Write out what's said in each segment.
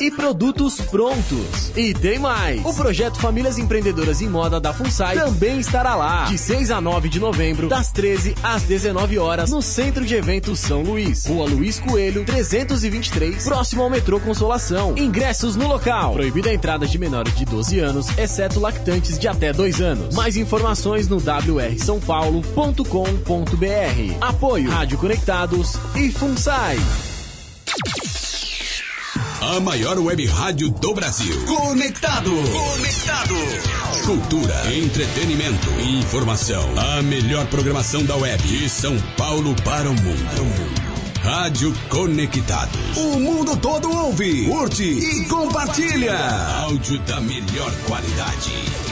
e produtos prontos. E tem mais! O projeto Famílias Empreendedoras em Moda da FUNSAI também estará lá, de 6 a 9 de novembro, das 13 às 19 horas, no Centro de Eventos São Luís, Rua Luiz Coelho, 323, próximo ao metrô Consolação. Ingressos no local. Proibida a entrada de menores de 12 anos, exceto lactantes de até 2 anos. Mais informações no wrsãopaulo.com.br. Apoio Rádio Conectados e FUNSAI. A maior web rádio do Brasil. Conectado. Conectado. Cultura, entretenimento, informação. A melhor programação da web. De São Paulo para o mundo. Rádio Conectados. O mundo todo ouve, curte e compartilha. Áudio da melhor qualidade.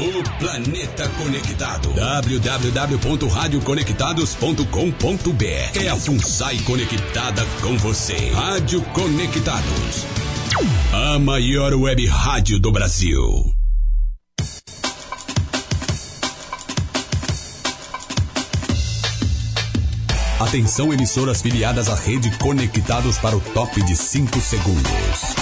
O planeta conectado. www.radioconectados.com.br É a FUNSAI conectada com você. Rádio Conectados. A maior web rádio do Brasil. Atenção emissoras filiadas à rede Conectados para o top de 5 segundos.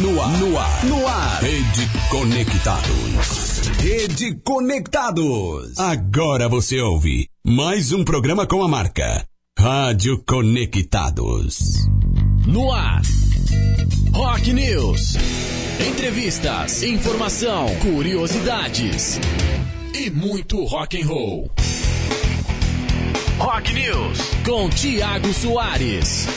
No ar, no ar, no ar. Rede Conectados. Rede Conectados. Agora você ouve mais um programa com a marca Rádio Conectados. No ar. Rock News. Entrevistas, informação, curiosidades e muito rock and roll. Rock News com Tiago Soares.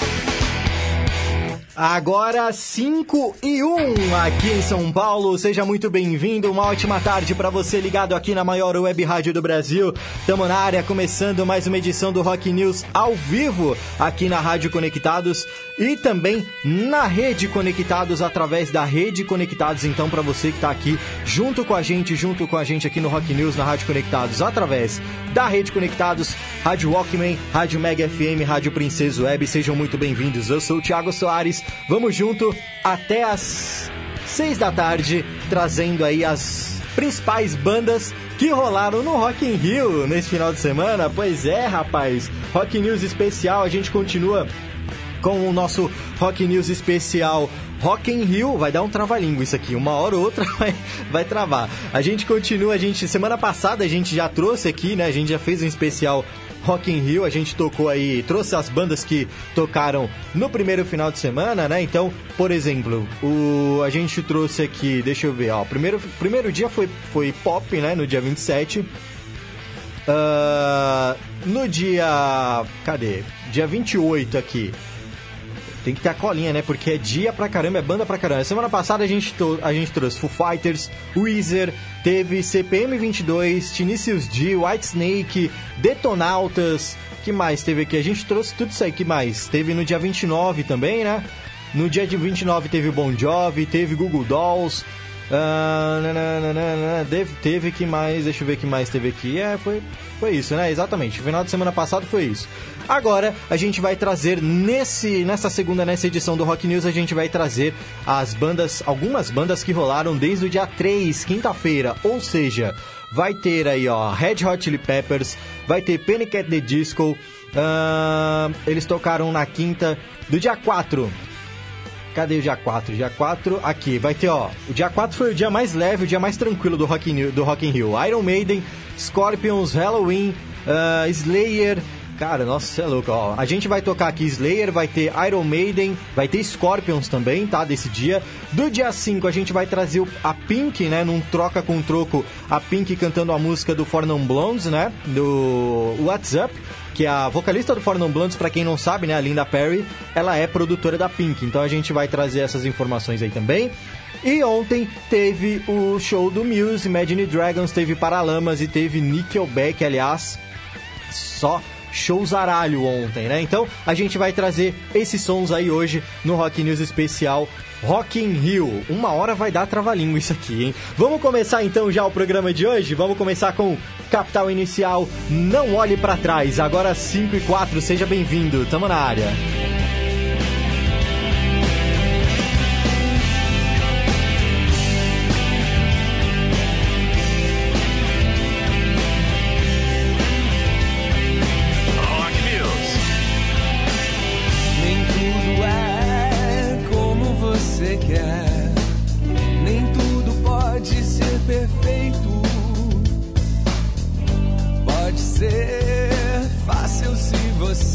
Agora 5 e 1 aqui em São Paulo. Seja muito bem-vindo. Uma ótima tarde para você ligado aqui na maior web rádio do Brasil. Tamo na área começando mais uma edição do Rock News ao vivo aqui na Rádio Conectados e também na Rede Conectados através da Rede Conectados. Então para você que tá aqui junto com a gente, junto com a gente aqui no Rock News na Rádio Conectados através da Rede Conectados, Rádio Walkman, Rádio Mega FM, Rádio Princesa Web. Sejam muito bem-vindos. Eu sou o Thiago Soares. Vamos junto até as seis da tarde, trazendo aí as principais bandas que rolaram no Rock in Rio nesse final de semana. Pois é, rapaz, Rock News especial. A gente continua com o nosso Rock News especial Rock in Rio, vai dar um trava-língua isso aqui, uma hora ou outra vai, vai travar. A gente continua, a gente semana passada a gente já trouxe aqui, né? A gente já fez um especial Rock in Rio, a gente tocou aí, trouxe as bandas que tocaram no primeiro final de semana, né? Então, por exemplo, o, a gente trouxe aqui, deixa eu ver, ó, primeiro, primeiro dia foi, foi pop, né? No dia 27. Uh, no dia. Cadê? Dia 28 aqui. Tem que ter a colinha, né? Porque é dia pra caramba, é banda pra caramba. Semana passada a gente, a gente trouxe Foo Fighters, Weezer, teve CPM 22, Tinicius D, Whitesnake, Detonautas. que mais teve aqui? A gente trouxe tudo isso aí. que mais? Teve no dia 29 também, né? No dia de 29 teve Bon Jovi, teve Google Dolls. Uh, teve, que mais, deixa eu ver que mais teve aqui. É, foi, foi isso, né? Exatamente. Final de semana passado foi isso. Agora a gente vai trazer nesse nessa segunda nessa edição do Rock News a gente vai trazer as bandas, algumas bandas que rolaram desde o dia 3, quinta-feira, ou seja, vai ter aí ó, Red Hot Chili Peppers, vai ter Panic at the Disco, uh, eles tocaram na quinta do dia 4. Cadê o dia 4? Dia 4, aqui, vai ter, ó. O dia 4 foi o dia mais leve, o dia mais tranquilo do Rock in, do Rock in Rio. Iron Maiden, Scorpions, Halloween, uh, Slayer, Cara, nossa, você é louco, ó. A gente vai tocar aqui Slayer, vai ter Iron Maiden, vai ter Scorpions também, tá? Desse dia. Do dia 5 a gente vai trazer a Pink, né? Num troca com troco, a Pink cantando a música do For Non Blondes, né? Do What's Up que a vocalista do For Blondes, para quem não sabe, né, a Linda Perry, ela é produtora da Pink. Então a gente vai trazer essas informações aí também. E ontem teve o show do Muse, Imagine Dragons, teve Paralamas e teve Nickelback, aliás, só showzaralho ontem, né? Então a gente vai trazer esses sons aí hoje no Rock News especial Rock in Rio. Uma hora vai dar trava-língua isso aqui, hein? Vamos começar então já o programa de hoje? Vamos começar com Capital Inicial, Não Olhe para Trás. Agora 5 e 4, seja bem-vindo, tamo na área.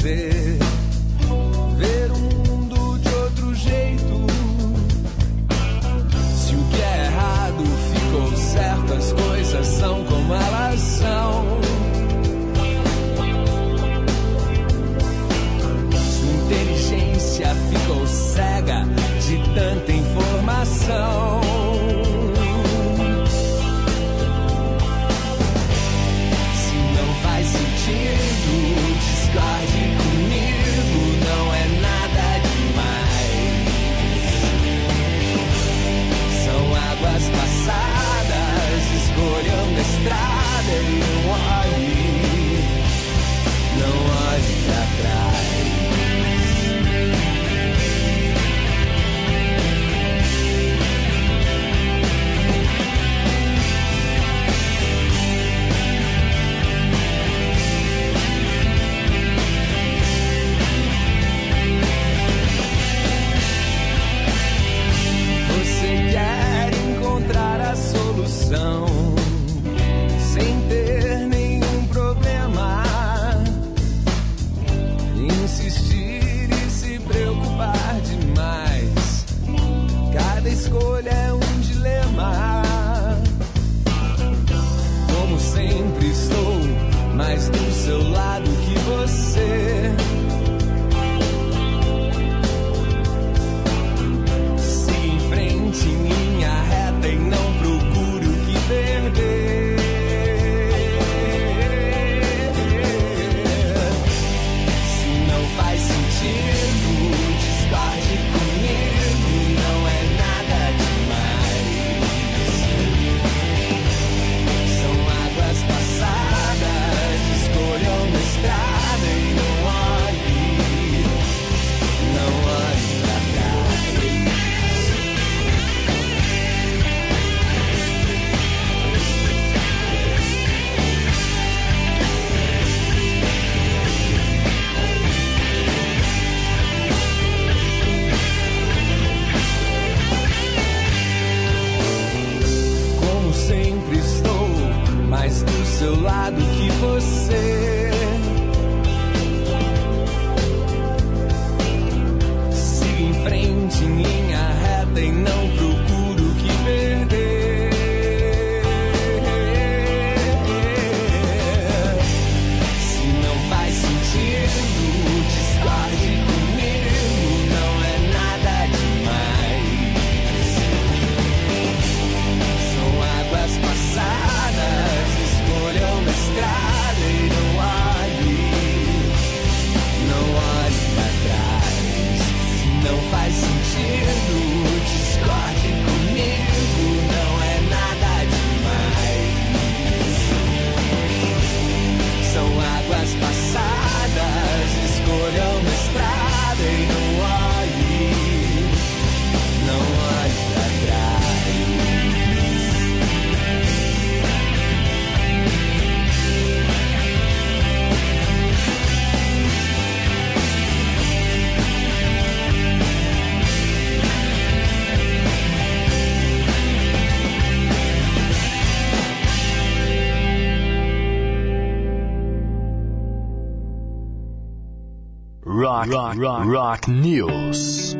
fazer. Rock, rock, rock news.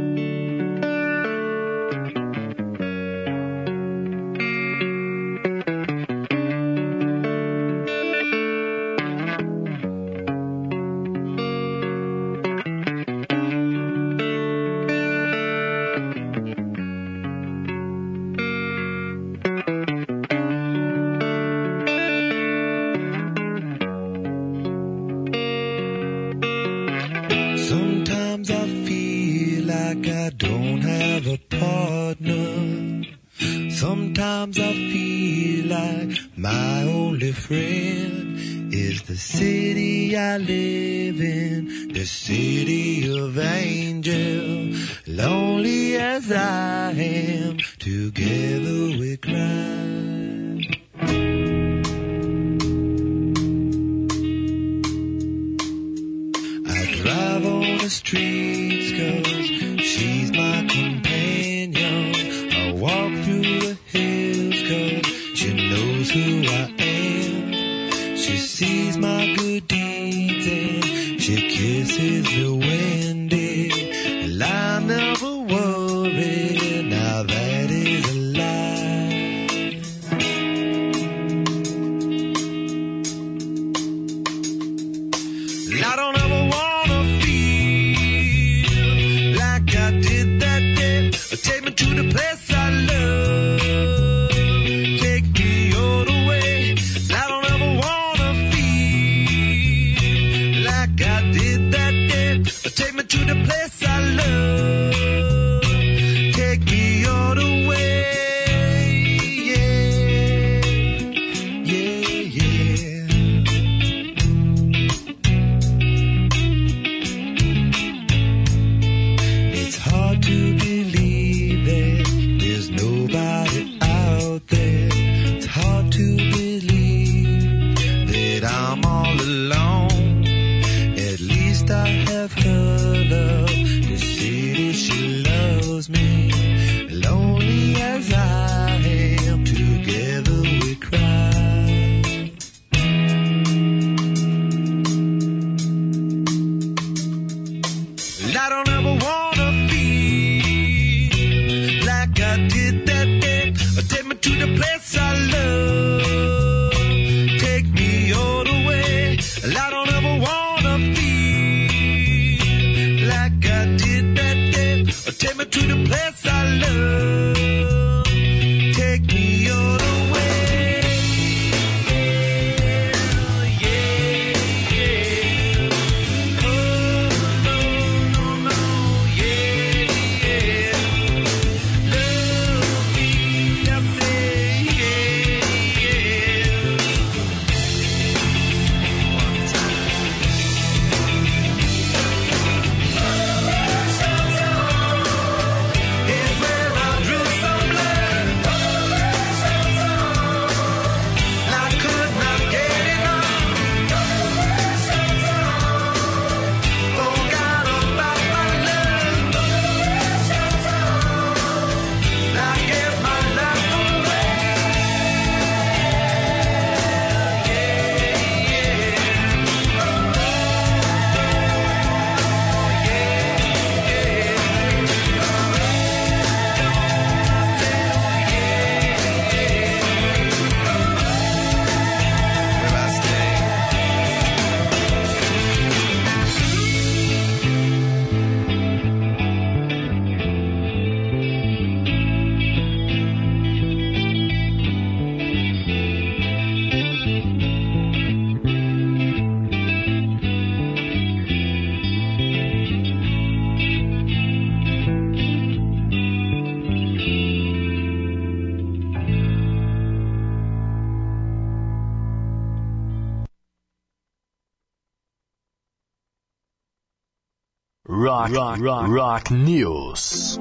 Rock, rock, rock, rock news.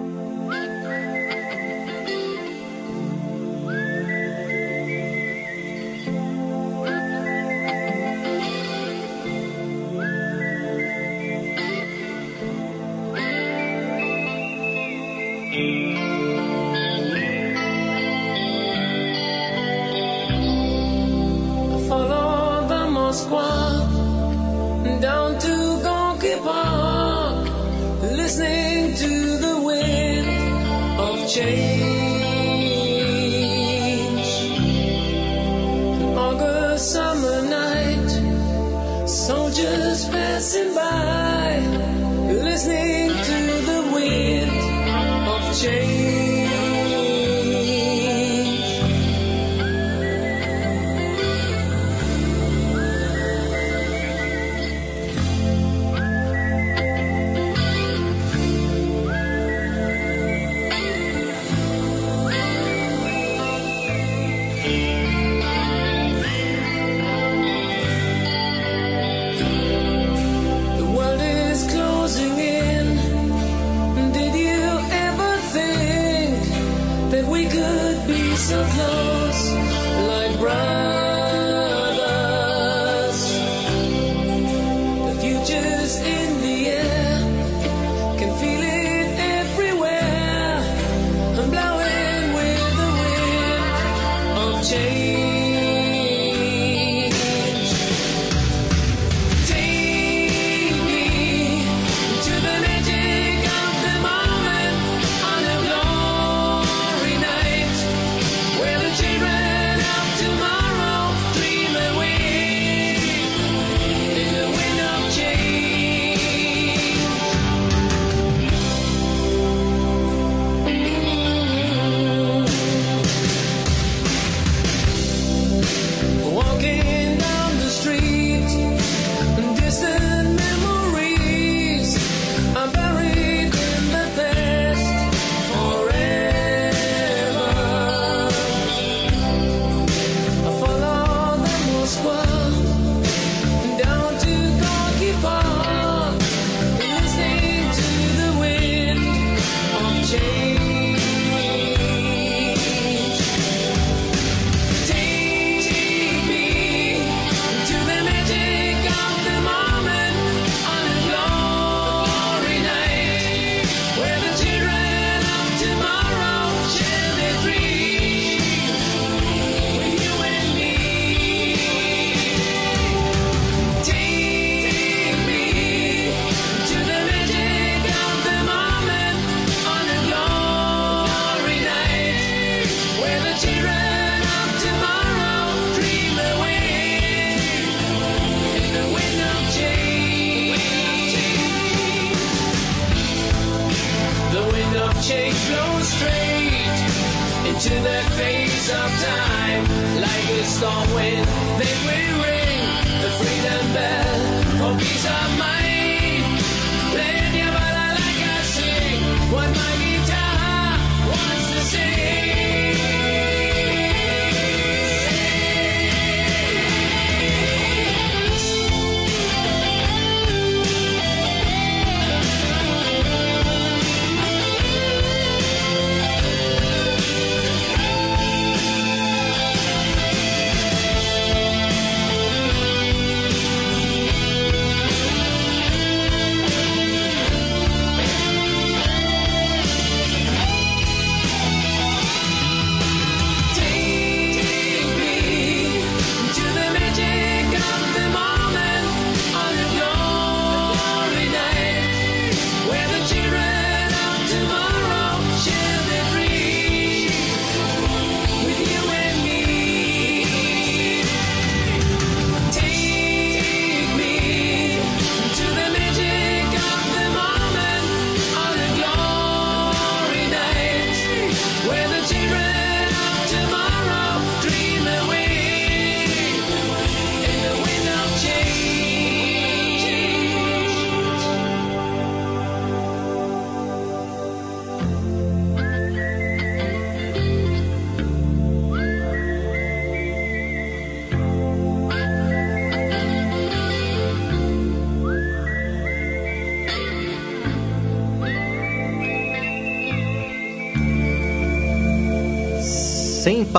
To the face of time. Like a storm wind, they will ring the freedom bell for peace of mind.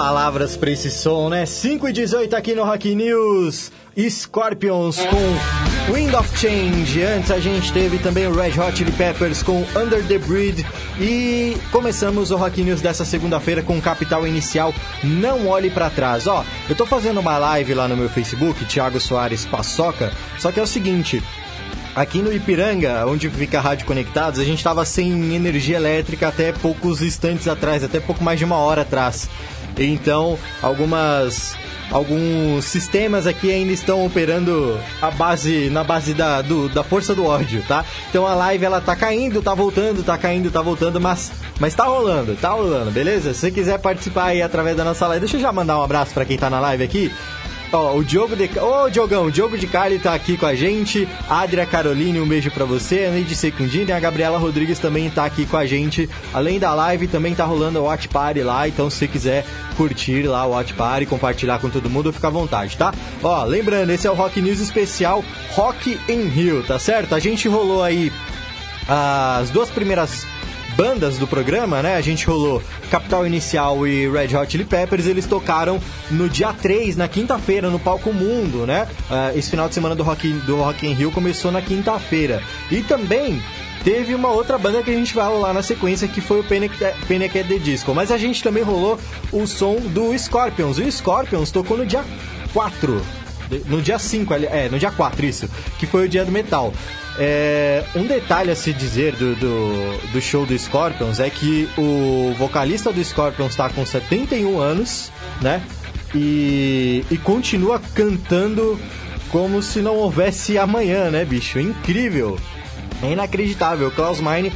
Palavras pra esse som, né? 5 e 18 aqui no Rock News. Scorpions com Wind of Change. Antes a gente teve também o Red Hot Chili Peppers com Under the Bridge. E começamos o Rock News dessa segunda-feira com capital inicial Não Olhe Pra Trás. Ó, eu tô fazendo uma live lá no meu Facebook, Thiago Soares Paçoca. Só que é o seguinte, Aqui no Ipiranga, onde fica a Rádio Conectados, a gente estava sem energia elétrica até poucos instantes atrás, até pouco mais de uma hora atrás. Então, algumas alguns sistemas aqui ainda estão operando a base na base da, do- da força do ódio, tá? Então a live ela tá caindo, tá voltando, tá caindo, tá voltando, mas mas tá rolando, tá rolando, beleza? Se você quiser participar aí através da nossa live, deixa eu já mandar um abraço para quem tá na live aqui. Ó, o Diogo de... Ô, Diogão, o Diogo de Carli tá aqui com a gente. A Adria Caroline, um beijo pra você. A Neide Secundini e a Gabriela Rodrigues também tá aqui com a gente. Além da live, também tá rolando o Watch Party lá. Então, se você quiser curtir lá o Watch Party, compartilhar com todo mundo, fica à vontade, tá? Ó, lembrando, esse é o Rock News especial Rock in Rio, tá certo? A gente rolou aí as duas primeiras bandas do programa, né? A gente rolou Capital Inicial e Red Hot Chili Peppers, eles tocaram no dia 3, na quinta-feira, no Palco Mundo, né? Ah, esse final de semana do Rock, do Rock in Rio começou na quinta-feira. E também teve uma outra banda que a gente vai rolar na sequência, que foi o Panic! Panic! at the Disco. Mas a gente também rolou o som do Scorpions. O Scorpions tocou no dia 4 no dia 5, ali- é, no dia 4, isso, que foi o dia do metal. É, um detalhe a se dizer do, do, do show do Scorpions é que o vocalista do Scorpions está com 71 anos, né? E, e continua cantando como se não houvesse amanhã, né, bicho? Incrível! É inacreditável. Klaus Meine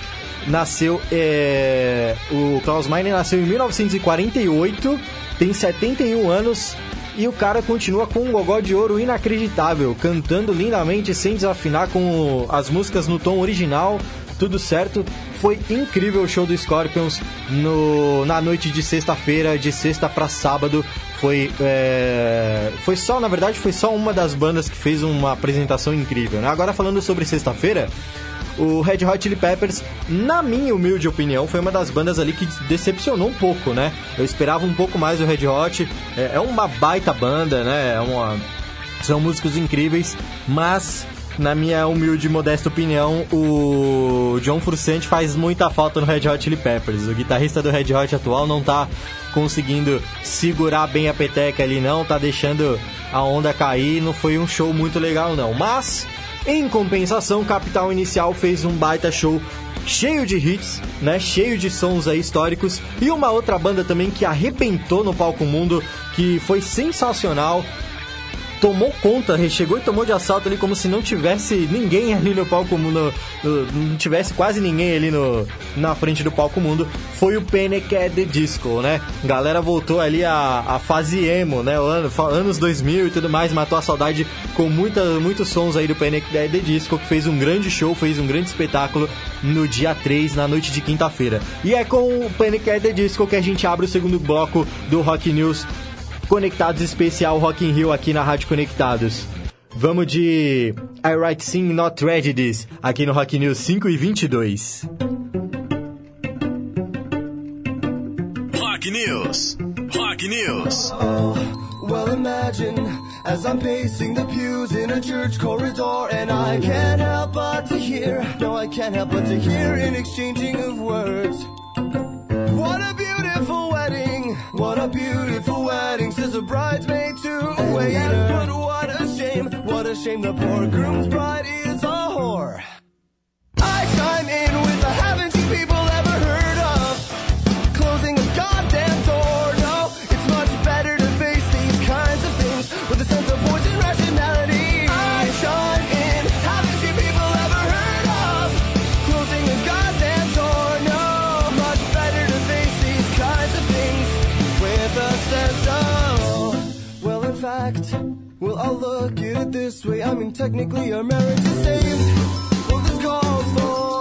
nasceu. é, O Klaus Meine nasceu em 1948, tem 71 anos e o cara continua com um gogó de ouro inacreditável, cantando lindamente sem desafinar com as músicas no tom original. Tudo certo, foi incrível o show do Scorpions no, na noite de sexta-feira, de sexta para sábado. Foi, é, foi só, na verdade, foi só uma das bandas que fez uma apresentação incrível. Né? Agora falando sobre sexta-feira, o Red Hot Chili Peppers, na minha humilde opinião, foi uma das bandas ali que decepcionou um pouco, né? Eu esperava um pouco mais do Red Hot. É, é uma baita banda, né? É uma, são músicos incríveis, mas na minha humilde e modesta opinião, o John Frusciante faz muita falta no Red Hot Chili Peppers. O guitarrista do Red Hot atual não tá conseguindo segurar bem a peteca ali não, tá deixando a onda cair, não foi um show muito legal não. Mas em compensação, Capital Inicial fez um baita show cheio de hits, né? Cheio de sons aí históricos e uma outra banda também que arrebentou no palco mundo, que foi sensacional. Tomou conta, chegou e tomou de assalto ali como se não tivesse ninguém ali no palco mundo, não tivesse quase ninguém ali no, na frente do palco mundo, foi o Panic! at the Disco, né? Galera voltou ali a, a fase emo, né? Anos 2000 e tudo mais, matou a saudade com muita, muitos sons aí do Panic! at the Disco, que fez um grande show, fez um grande espetáculo no dia 3, na noite de quinta-feira. E é com o Panic! at the Disco que a gente abre o segundo bloco do Rock News Conectados especial Rock in Rio aqui na Rádio Conectados. Vamos de I Write Sing Not Tragedies aqui no Rock News 5 e 22. Rock News. Rock News. Well, imagine as I'm pacing the pews in a church corridor, and I can't help but to hear, no, I can't help but to hear an exchanging of words. What a beautiful a beautiful wedding, says a bridesmaid to a waiter. Yes, but what a shame, what a shame the poor groom's bride is a whore. I chime in with the haven't well, I'll look at it this way. I mean, technically, our marriage is saved. Well, this calls for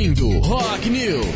ouvindo Rock News.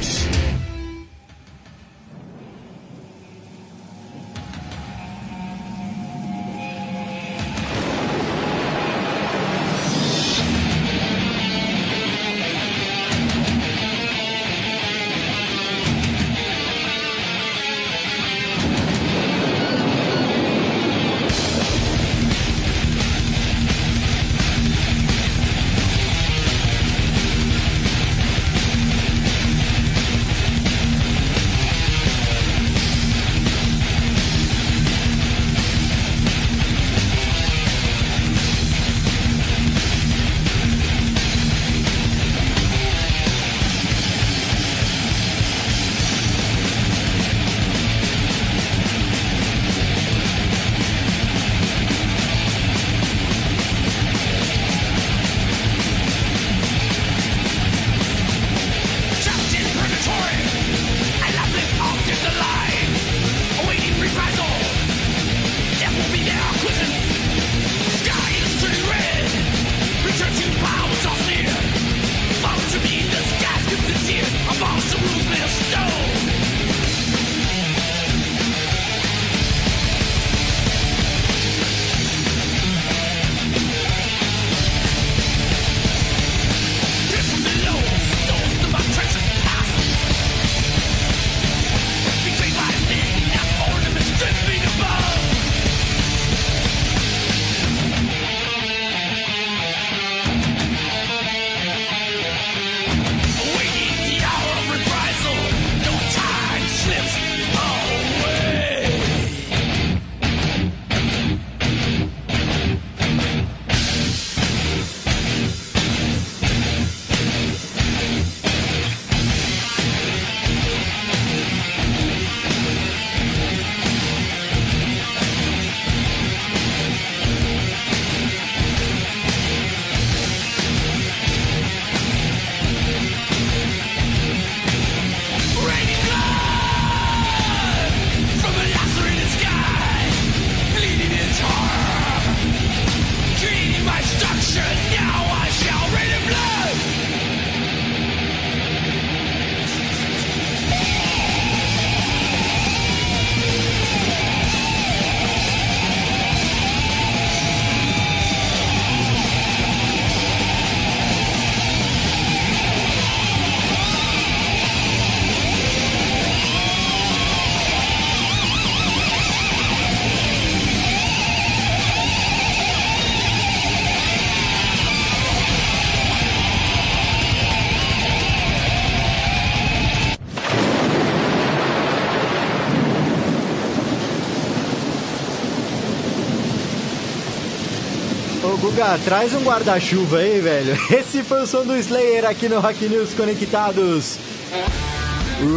Traz um guarda-chuva aí, velho. Esse foi o som do Slayer aqui no Rock News Conectados.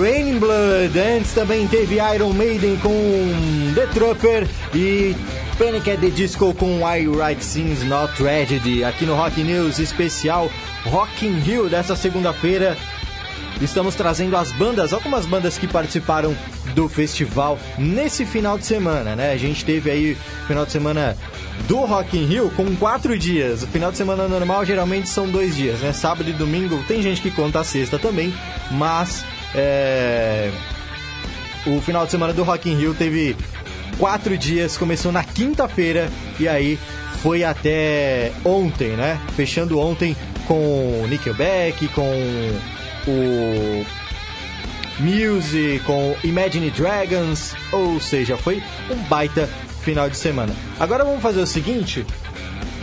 Raining Blood, antes também teve Iron Maiden com The Trooper e Panic at the Disco com I Write Scenes Not Tragedy, aqui no Rock News especial Rock in Rio dessa segunda-feira. Estamos trazendo as bandas, algumas bandas que participaram do festival nesse final de semana, né? A gente teve aí final de semana do Rock in Rio com quatro dias. O final de semana normal geralmente são dois dias, né? Sábado e domingo. Tem gente que conta a sexta também, mas é... o final de semana do Rock in Rio teve quatro dias. Começou na quinta-feira e aí foi até ontem, né? Fechando ontem com Nickelback, com o Muse, com Imagine Dragons, ou seja, foi um baita final de semana. Agora vamos fazer o seguinte,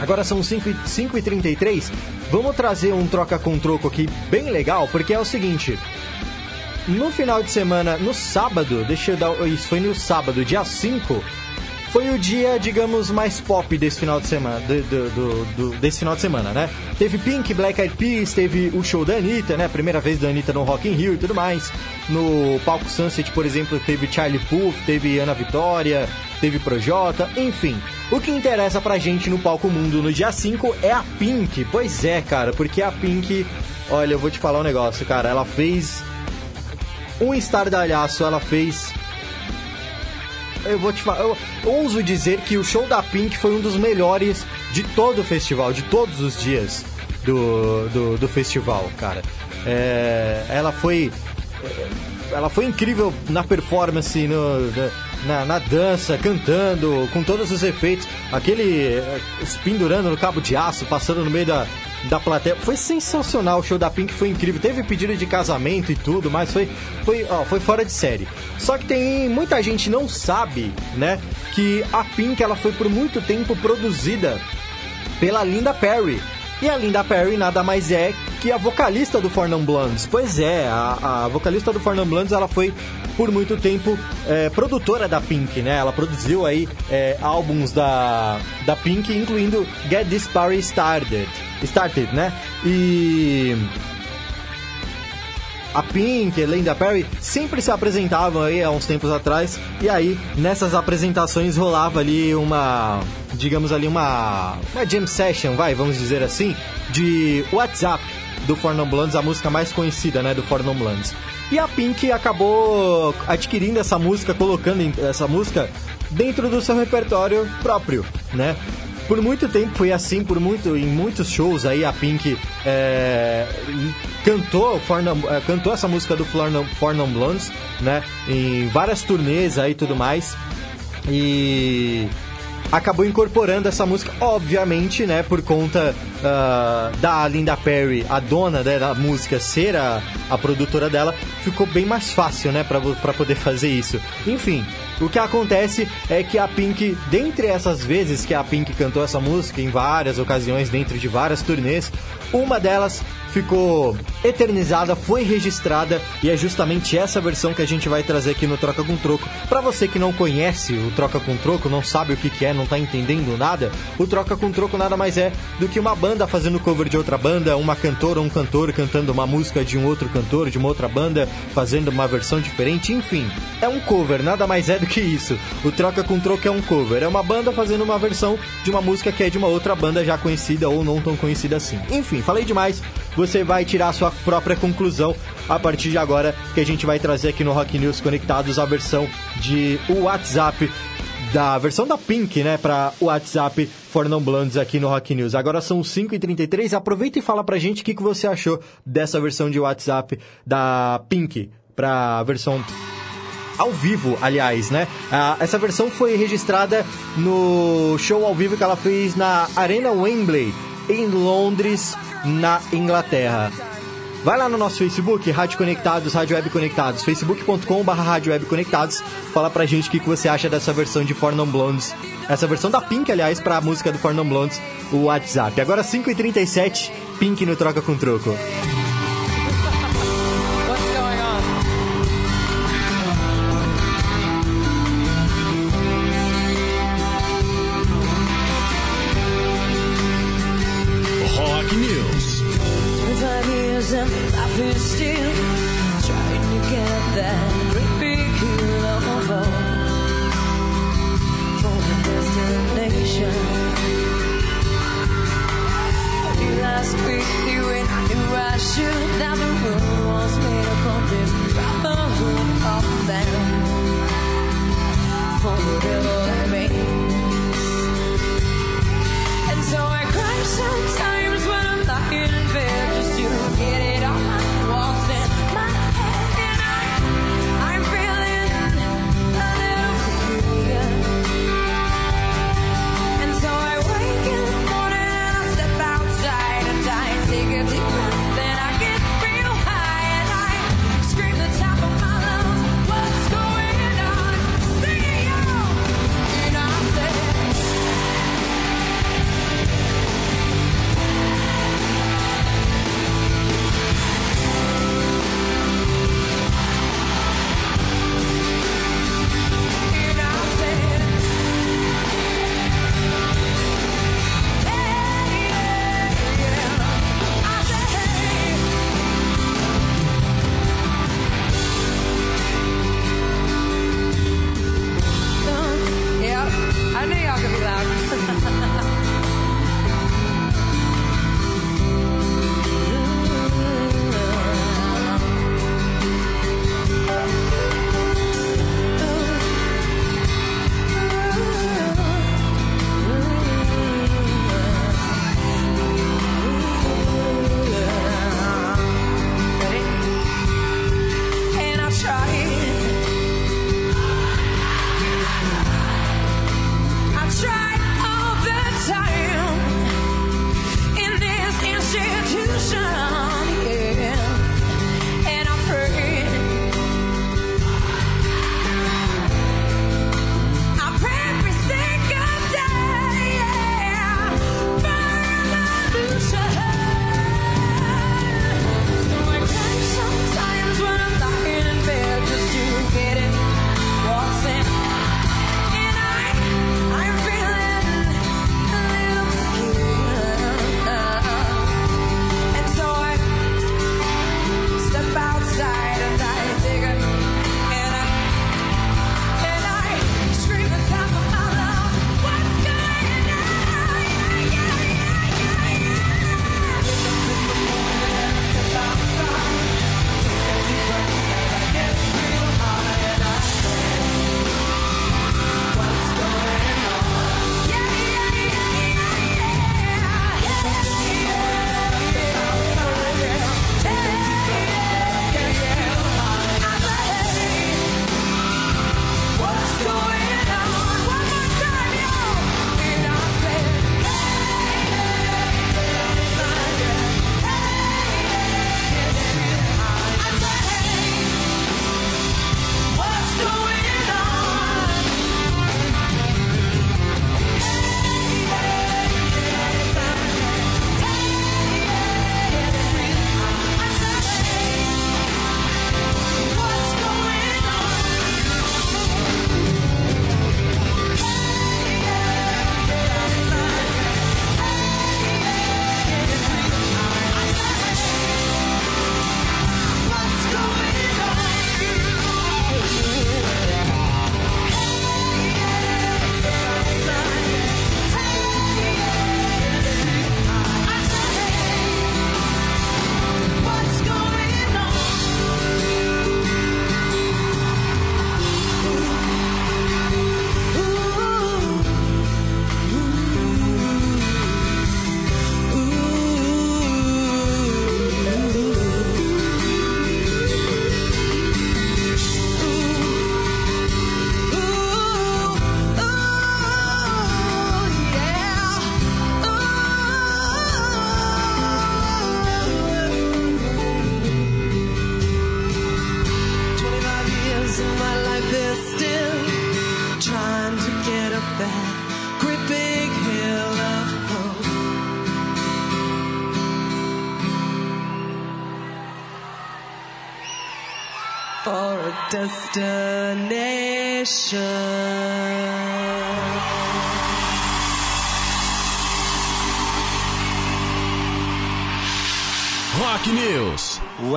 agora são 5h33, vamos trazer um troca com troco aqui bem legal, porque é o seguinte, no final de semana, no sábado, deixa eu dar, isso foi no sábado, dia 5, foi o dia, digamos, mais pop desse final de semana, do, do- do- desse final de semana, né? Teve Pink, Black Eyed Peas, teve o show da Anitta, né? Primeira vez da Anitta no Rock in Rio e tudo mais. No palco Sunset, por exemplo, teve Charlie Puth, teve Ana Vitória, teve Projota, enfim. O que interessa pra gente no palco mundo no dia 5 é a Pink. Pois é, cara, porque a Pink, olha, eu vou te falar um negócio, cara, ela fez um estardalhaço, ela fez eu vou te falar, eu ouso dizer que o show da Pink foi um dos melhores de todo o festival, de todos os dias do, do, do festival, cara. É, ela foi ela foi incrível na performance, no, na, na dança, cantando, com todos os efeitos. Aquele eh, pendurando no cabo de aço, passando no meio da, da plateia. Foi sensacional o show da Pink, foi incrível. Teve pedido de casamento e tudo, mas foi, foi, ó, foi fora de série. Só que tem muita gente não sabe, né, que a Pink ela foi por muito tempo produzida pela Linda Perry. E a Linda Perry nada mais é que a vocalista do Four Non Blondes. Pois é, a, a vocalista do Four Non Blondes, ela foi por muito tempo é, produtora da Pink, né? Ela produziu aí é, álbuns da, da Pink, incluindo Get This Party Started, started né? E a Pink, Linda Perry sempre se apresentavam aí há uns tempos atrás e aí nessas apresentações rolava ali uma, digamos ali uma, uma jam session, vai, vamos dizer assim, de WhatsApp do For Non Blondes, a música mais conhecida, né, do For Non Blondes. E a Pink acabou adquirindo essa música, colocando essa música dentro do seu repertório próprio, né? Por muito tempo foi assim, por muito, em muitos shows aí a Pink é, cantou, Fornum, é, cantou essa música do Fornum, Fornum Blondes, né? Em várias turnês aí e tudo mais. E acabou incorporando essa música, obviamente, né, por conta uh, da Linda Perry, a dona né, da música, ser a, a produtora dela, ficou bem mais fácil, né, para poder fazer isso. Enfim, o que acontece é que a Pink, dentre essas vezes que a Pink cantou essa música, em várias ocasiões, dentro de várias turnês, uma delas ficou eternizada, foi registrada e é justamente essa versão que a gente vai trazer aqui no Troca com Troco. Para você que não conhece o Troca com Troco, não sabe o que, que é, não tá entendendo nada, o Troca com Troco nada mais é do que uma banda fazendo cover de outra banda, uma cantora ou um cantor cantando uma música de um outro cantor, de uma outra banda, fazendo uma versão diferente, enfim. É um cover, nada mais é do que isso. O Troca com Troco é um cover, é uma banda fazendo uma versão de uma música que é de uma outra banda já conhecida ou não tão conhecida assim. Enfim, falei demais você vai tirar a sua própria conclusão a partir de agora, que a gente vai trazer aqui no Rock News Conectados a versão de WhatsApp da versão da Pink, né, para o WhatsApp For Non Blondes aqui no Rock News. Agora são 5h33, aproveita e fala pra gente o que, que você achou dessa versão de WhatsApp da Pink para a versão ao vivo, aliás, né? Ah, essa versão foi registrada no show ao vivo que ela fez na Arena Wembley, em Londres, na Inglaterra. Vai lá no nosso Facebook, Rádio Conectados, Rádio Web Conectados, facebook.com.br Rádio Web Conectados. Fala pra gente o que, você acha dessa versão de For Non Blondes. Essa versão da Pink, aliás, pra música do For Non Blondes, o WhatsApp. Agora 5h37, Pink no Troca com Troco. Should that the was made up of this of man for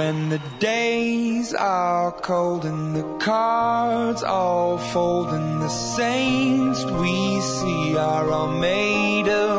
When the days are cold and the cards all fold and the saints we see are all made of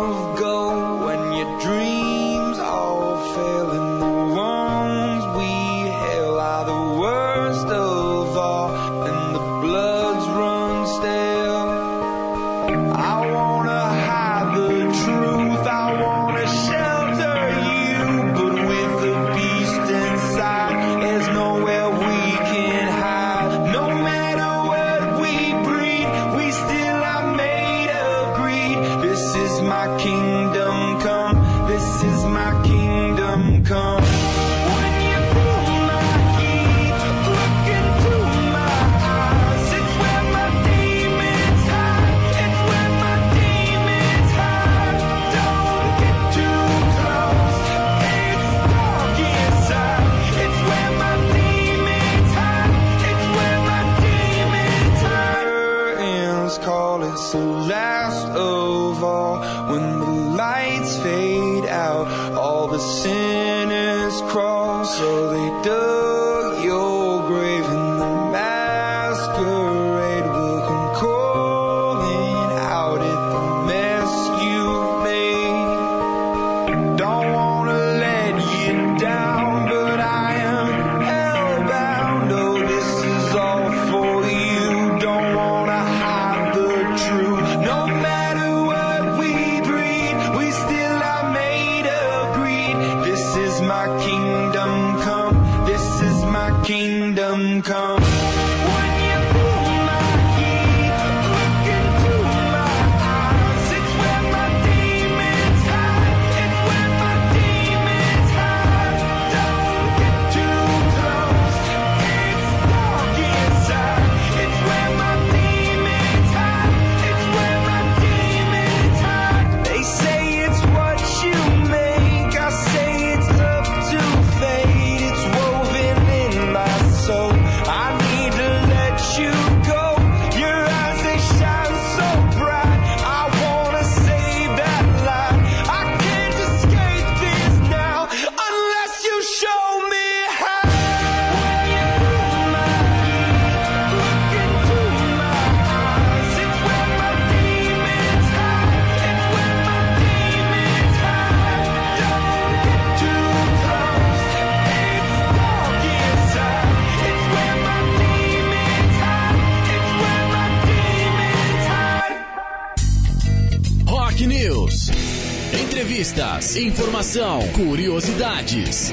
Entrevistas, informação, curiosidades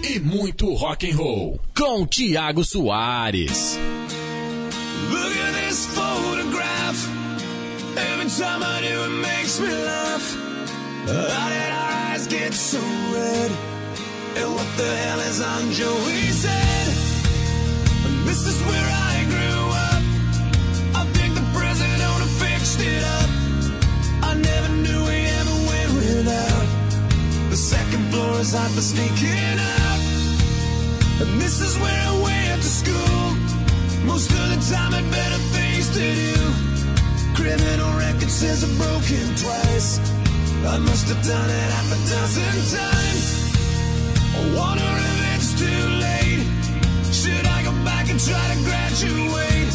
e muito rock and roll com Tiago Soares. Look at this photograph. Every time I do it makes me laugh. How did our eyes get so red? And what the hell is on Joey's head? This is where I was hot for sneaking out. And this is where I went to school. Most of the time had better things to do. Criminal record says I'm broken twice. I must have done it half a dozen times. I wonder if it's too late. Should I go back and try to graduate?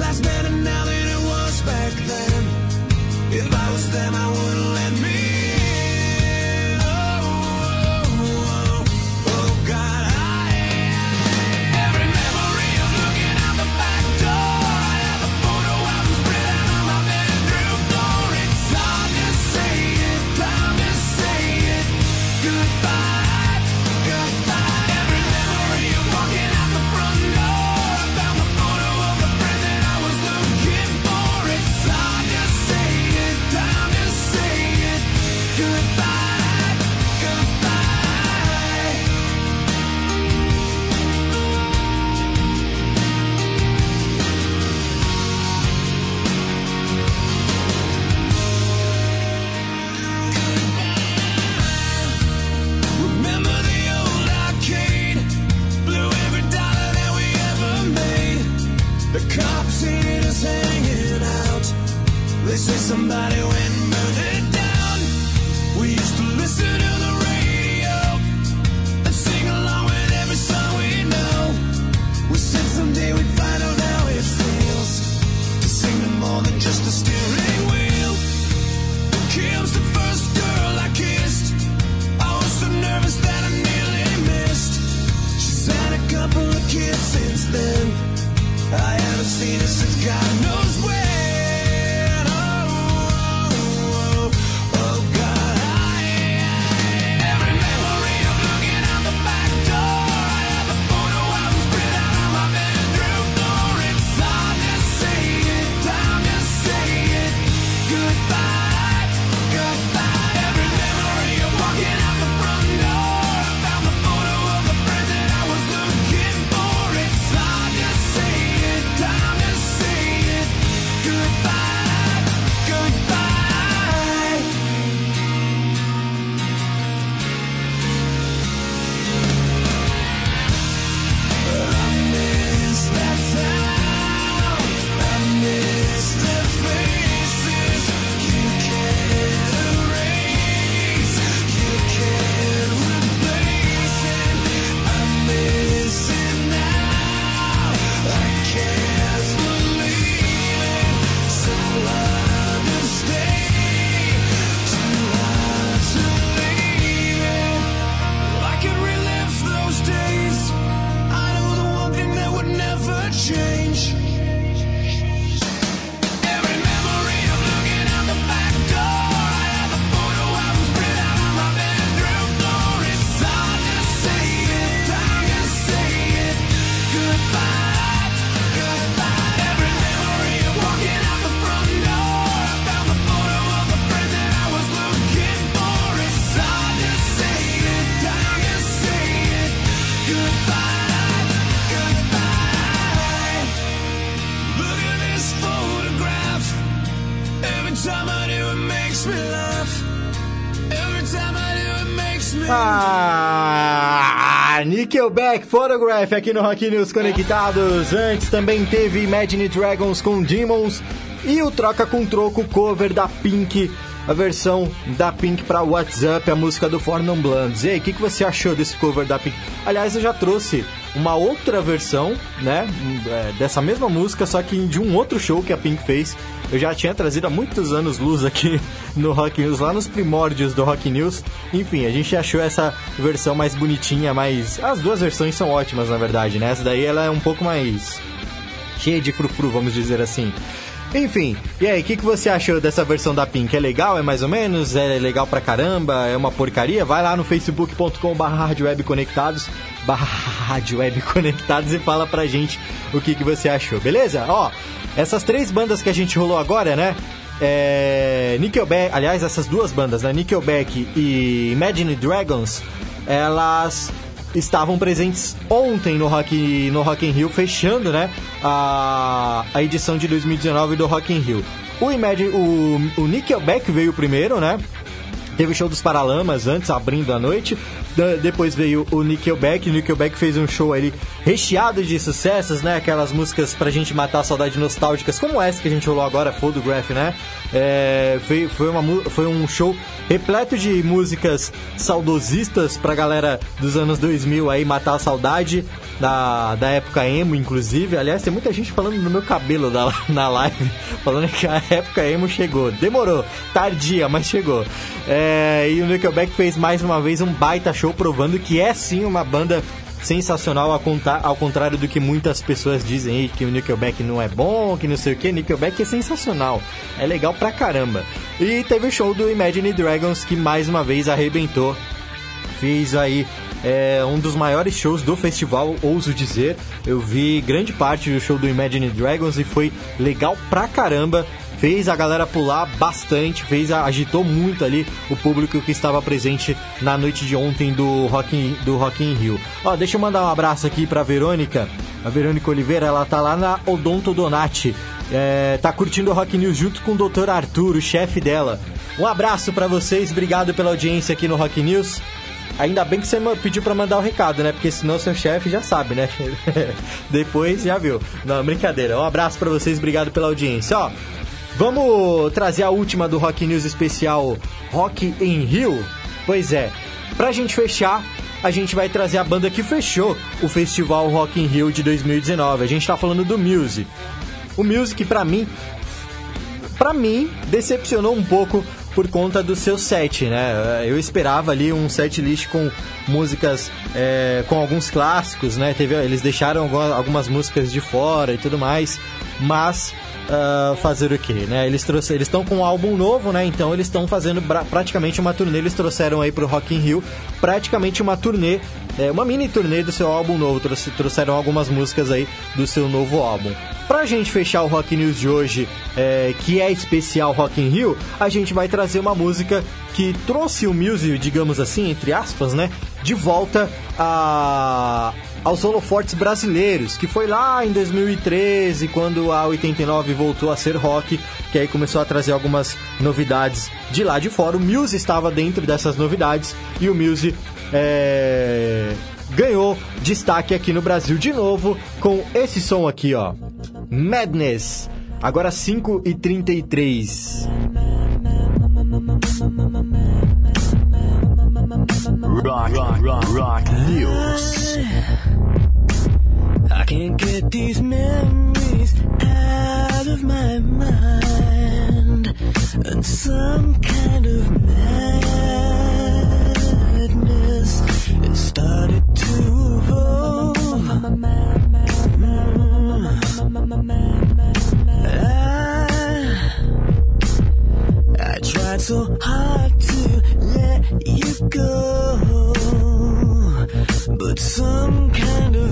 Life's better now than it was back then. If I was them, I wouldn't let me. Nickelback Photograph aqui no Rock News Conectados. Antes também teve Imagine Dragons com Demons e o Troca com Troco cover da Pink, a versão da Pink para WhatsApp, a música do For Non Blondes. E aí, o que, que você achou desse cover da Pink? Aliás, eu já trouxe uma outra versão, né, é, dessa mesma música, só que de um outro show que a Pink fez. Eu já tinha trazido há muitos anos luz aqui no Rock News, lá nos primórdios do Rock News. Enfim, a gente achou essa versão mais bonitinha, mais... As duas versões são ótimas, na verdade, né? Essa daí ela é um pouco mais cheia de frufru, vamos dizer assim. Enfim, e aí, o que, que você achou dessa versão da Pink? É legal? É mais ou menos? É legal pra caramba? É uma porcaria? Vai lá no facebook.com barra conectados barra conectados e fala pra gente o que, que você achou, beleza? Ó, essas três bandas que a gente rolou agora, né? É, Nickelback, aliás, essas duas bandas, né? Nickelback e Imagine Dragons, elas estavam presentes ontem no Rock, no Rock in Rio, fechando, né, a, a edição de 2019 do Rock in Rio. O, Imagine, o, o Nickelback veio primeiro, né, Teve o show dos Paralamas antes, abrindo a noite. Depois veio o Nickelback. O Nickelback fez um show ali recheado de sucessos, né? Aquelas músicas pra gente matar a saudade nostálgicas, como essa que a gente rolou agora, Photograph, né? É, foi, foi, uma, foi um show repleto de músicas saudosistas pra galera dos anos 2000 aí matar a saudade da, da época emo, inclusive. Aliás, tem muita gente falando no meu cabelo da, na live, falando que a época emo chegou. Demorou, tardia, mas chegou. É, e o Nickelback fez mais uma vez um baita show provando que é sim uma banda sensacional ao, contar, ao contrário do que muitas pessoas dizem aí, que o Nickelback não é bom, que não sei o que, Nickelback é sensacional, é legal pra caramba. E teve o show do Imagine Dragons que mais uma vez arrebentou, fez aí é, um dos maiores shows do festival, ouso dizer. Eu vi grande parte do show do Imagine Dragons e foi legal pra caramba. Fez a galera pular bastante, fez agitou muito ali o público que estava presente na noite de ontem do Rock in, do Rock in Rio. Ó, deixa eu mandar um abraço aqui pra Verônica. A Verônica Oliveira, ela tá lá na Odonto Donati. É, tá curtindo o Rock News junto com o Dr. Arthur, o chefe dela. Um abraço pra vocês, obrigado pela audiência aqui no Rock News. Ainda bem que você pediu pra mandar o recado, né? Porque senão seu chefe já sabe, né? Depois já viu. Não, brincadeira. Um abraço pra vocês, obrigado pela audiência. Ó, Vamos trazer a última do Rock News especial Rock in Rio? Pois é, pra gente fechar, a gente vai trazer a banda que fechou o Festival Rock in Rio de 2019. A gente tá falando do Music. O Music, pra mim, pra mim, decepcionou um pouco por conta do seu set, né? Eu esperava ali um set list com músicas é, com alguns clássicos, né? Teve, eles deixaram alguma- algumas músicas de fora e tudo mais, mas ah, fazer o quê, né? Eles trouxeram, eles estão com um álbum novo, né? Então eles estão fazendo praticamente uma turnê. Eles trouxeram aí pro Rock in Rio praticamente uma turnê, é, uma mini turnê do seu álbum novo. Trouxe- trouxeram algumas músicas aí do seu novo álbum. Pra gente fechar o Rock News de hoje, é, que é especial Rock in Rio, a gente vai trazer uma música que trouxe o music, digamos assim, entre aspas, né? De volta a, aos holofortes brasileiros, que foi lá em 2013, quando a 89 voltou a ser rock, que aí começou a trazer algumas novidades de lá de fora. O Muse estava dentro dessas novidades e o Muse é, ganhou destaque aqui no Brasil de novo com esse som aqui, ó. Madness. Agora 5 e 33 Rock, rock, rock, rock news. I can't get these memories out of my mind. And some kind of madness started to evolve. I, I tried so hard to let you go, but some kind of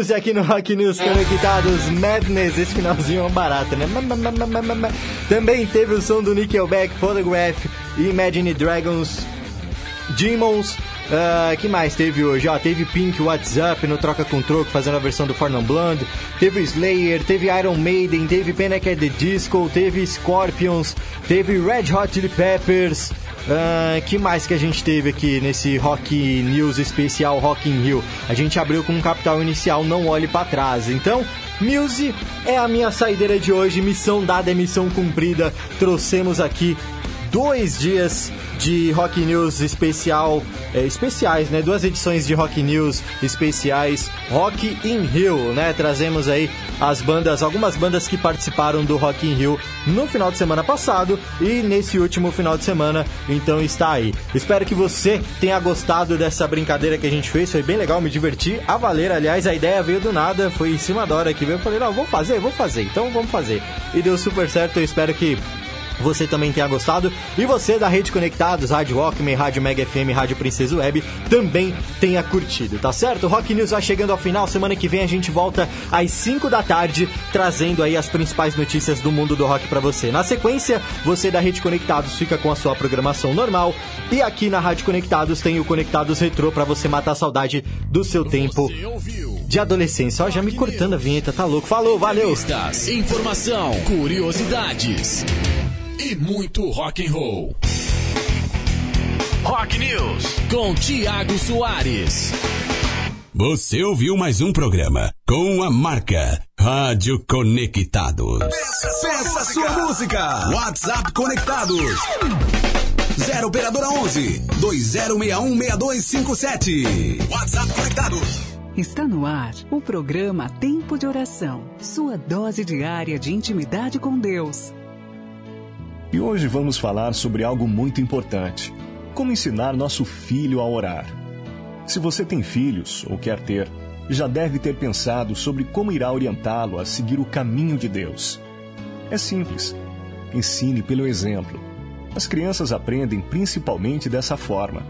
Muse aqui no Rock News Conectados Madness, esse finalzinho é barato, né? Também teve o som do Nickelback, Photograph e Imagine Dragons, Demons. Ah, que mais teve hoje? Ó, teve Pink WhatsApp no Troca com Troco fazendo a versão do For Non Blonde. Teve Slayer, teve Iron Maiden, teve Panic at the Disco, teve Scorpions, teve Red Hot Chili Peppers. Ah, que mais que a gente teve aqui nesse Rock News especial Rock in Rio? A gente abriu com um capital inicial, não olhe pra trás. Então, Muse é a minha saideira de hoje. Missão dada é missão cumprida. Trouxemos aqui dois dias de Rock News especial, é, especiais, né? Duas edições de Rock News especiais, Rock in Rio, né? Trazemos aí as bandas, algumas bandas que participaram do Rock in Rio no final de semana passado e nesse último final de semana, então está aí. Espero que você tenha gostado dessa brincadeira que a gente fez, foi bem legal, me diverti a valer. Aliás, a ideia veio do nada, foi em cima da hora que veio, eu falei, não, vou fazer, vou fazer, então vamos fazer. E deu super certo, eu espero que você também tenha gostado. E você da Rede Conectados, Rádio Walkman, Rádio Mega FM, Rádio Princesa Web, também tenha curtido, tá certo? Rock News vai chegando ao final. Semana que vem a gente volta às 5 da tarde, trazendo aí as principais notícias do mundo do rock pra você. Na sequência, você da Rede Conectados fica com a sua programação normal. E aqui na Rádio Conectados tem o Conectados Retrô pra você matar a saudade do seu tempo de adolescência. Ó, já me cortando a vinheta, tá louco? Falou, valeu! Informação, curiosidades e muito rock and roll. Rock News. Com Tiago Soares. Você ouviu mais um programa com a marca Rádio Conectados. Peça sua música. WhatsApp Conectados. 0 Operadora 11 2061 6257. WhatsApp Conectados. Está no ar o programa Tempo de Oração, sua dose diária de intimidade com Deus. E hoje vamos falar sobre algo muito importante: como ensinar nosso filho a orar. Se você tem filhos ou quer ter, já deve ter pensado sobre como irá orientá-lo a seguir o caminho de Deus. É simples. Ensine pelo exemplo. As crianças aprendem principalmente dessa forma.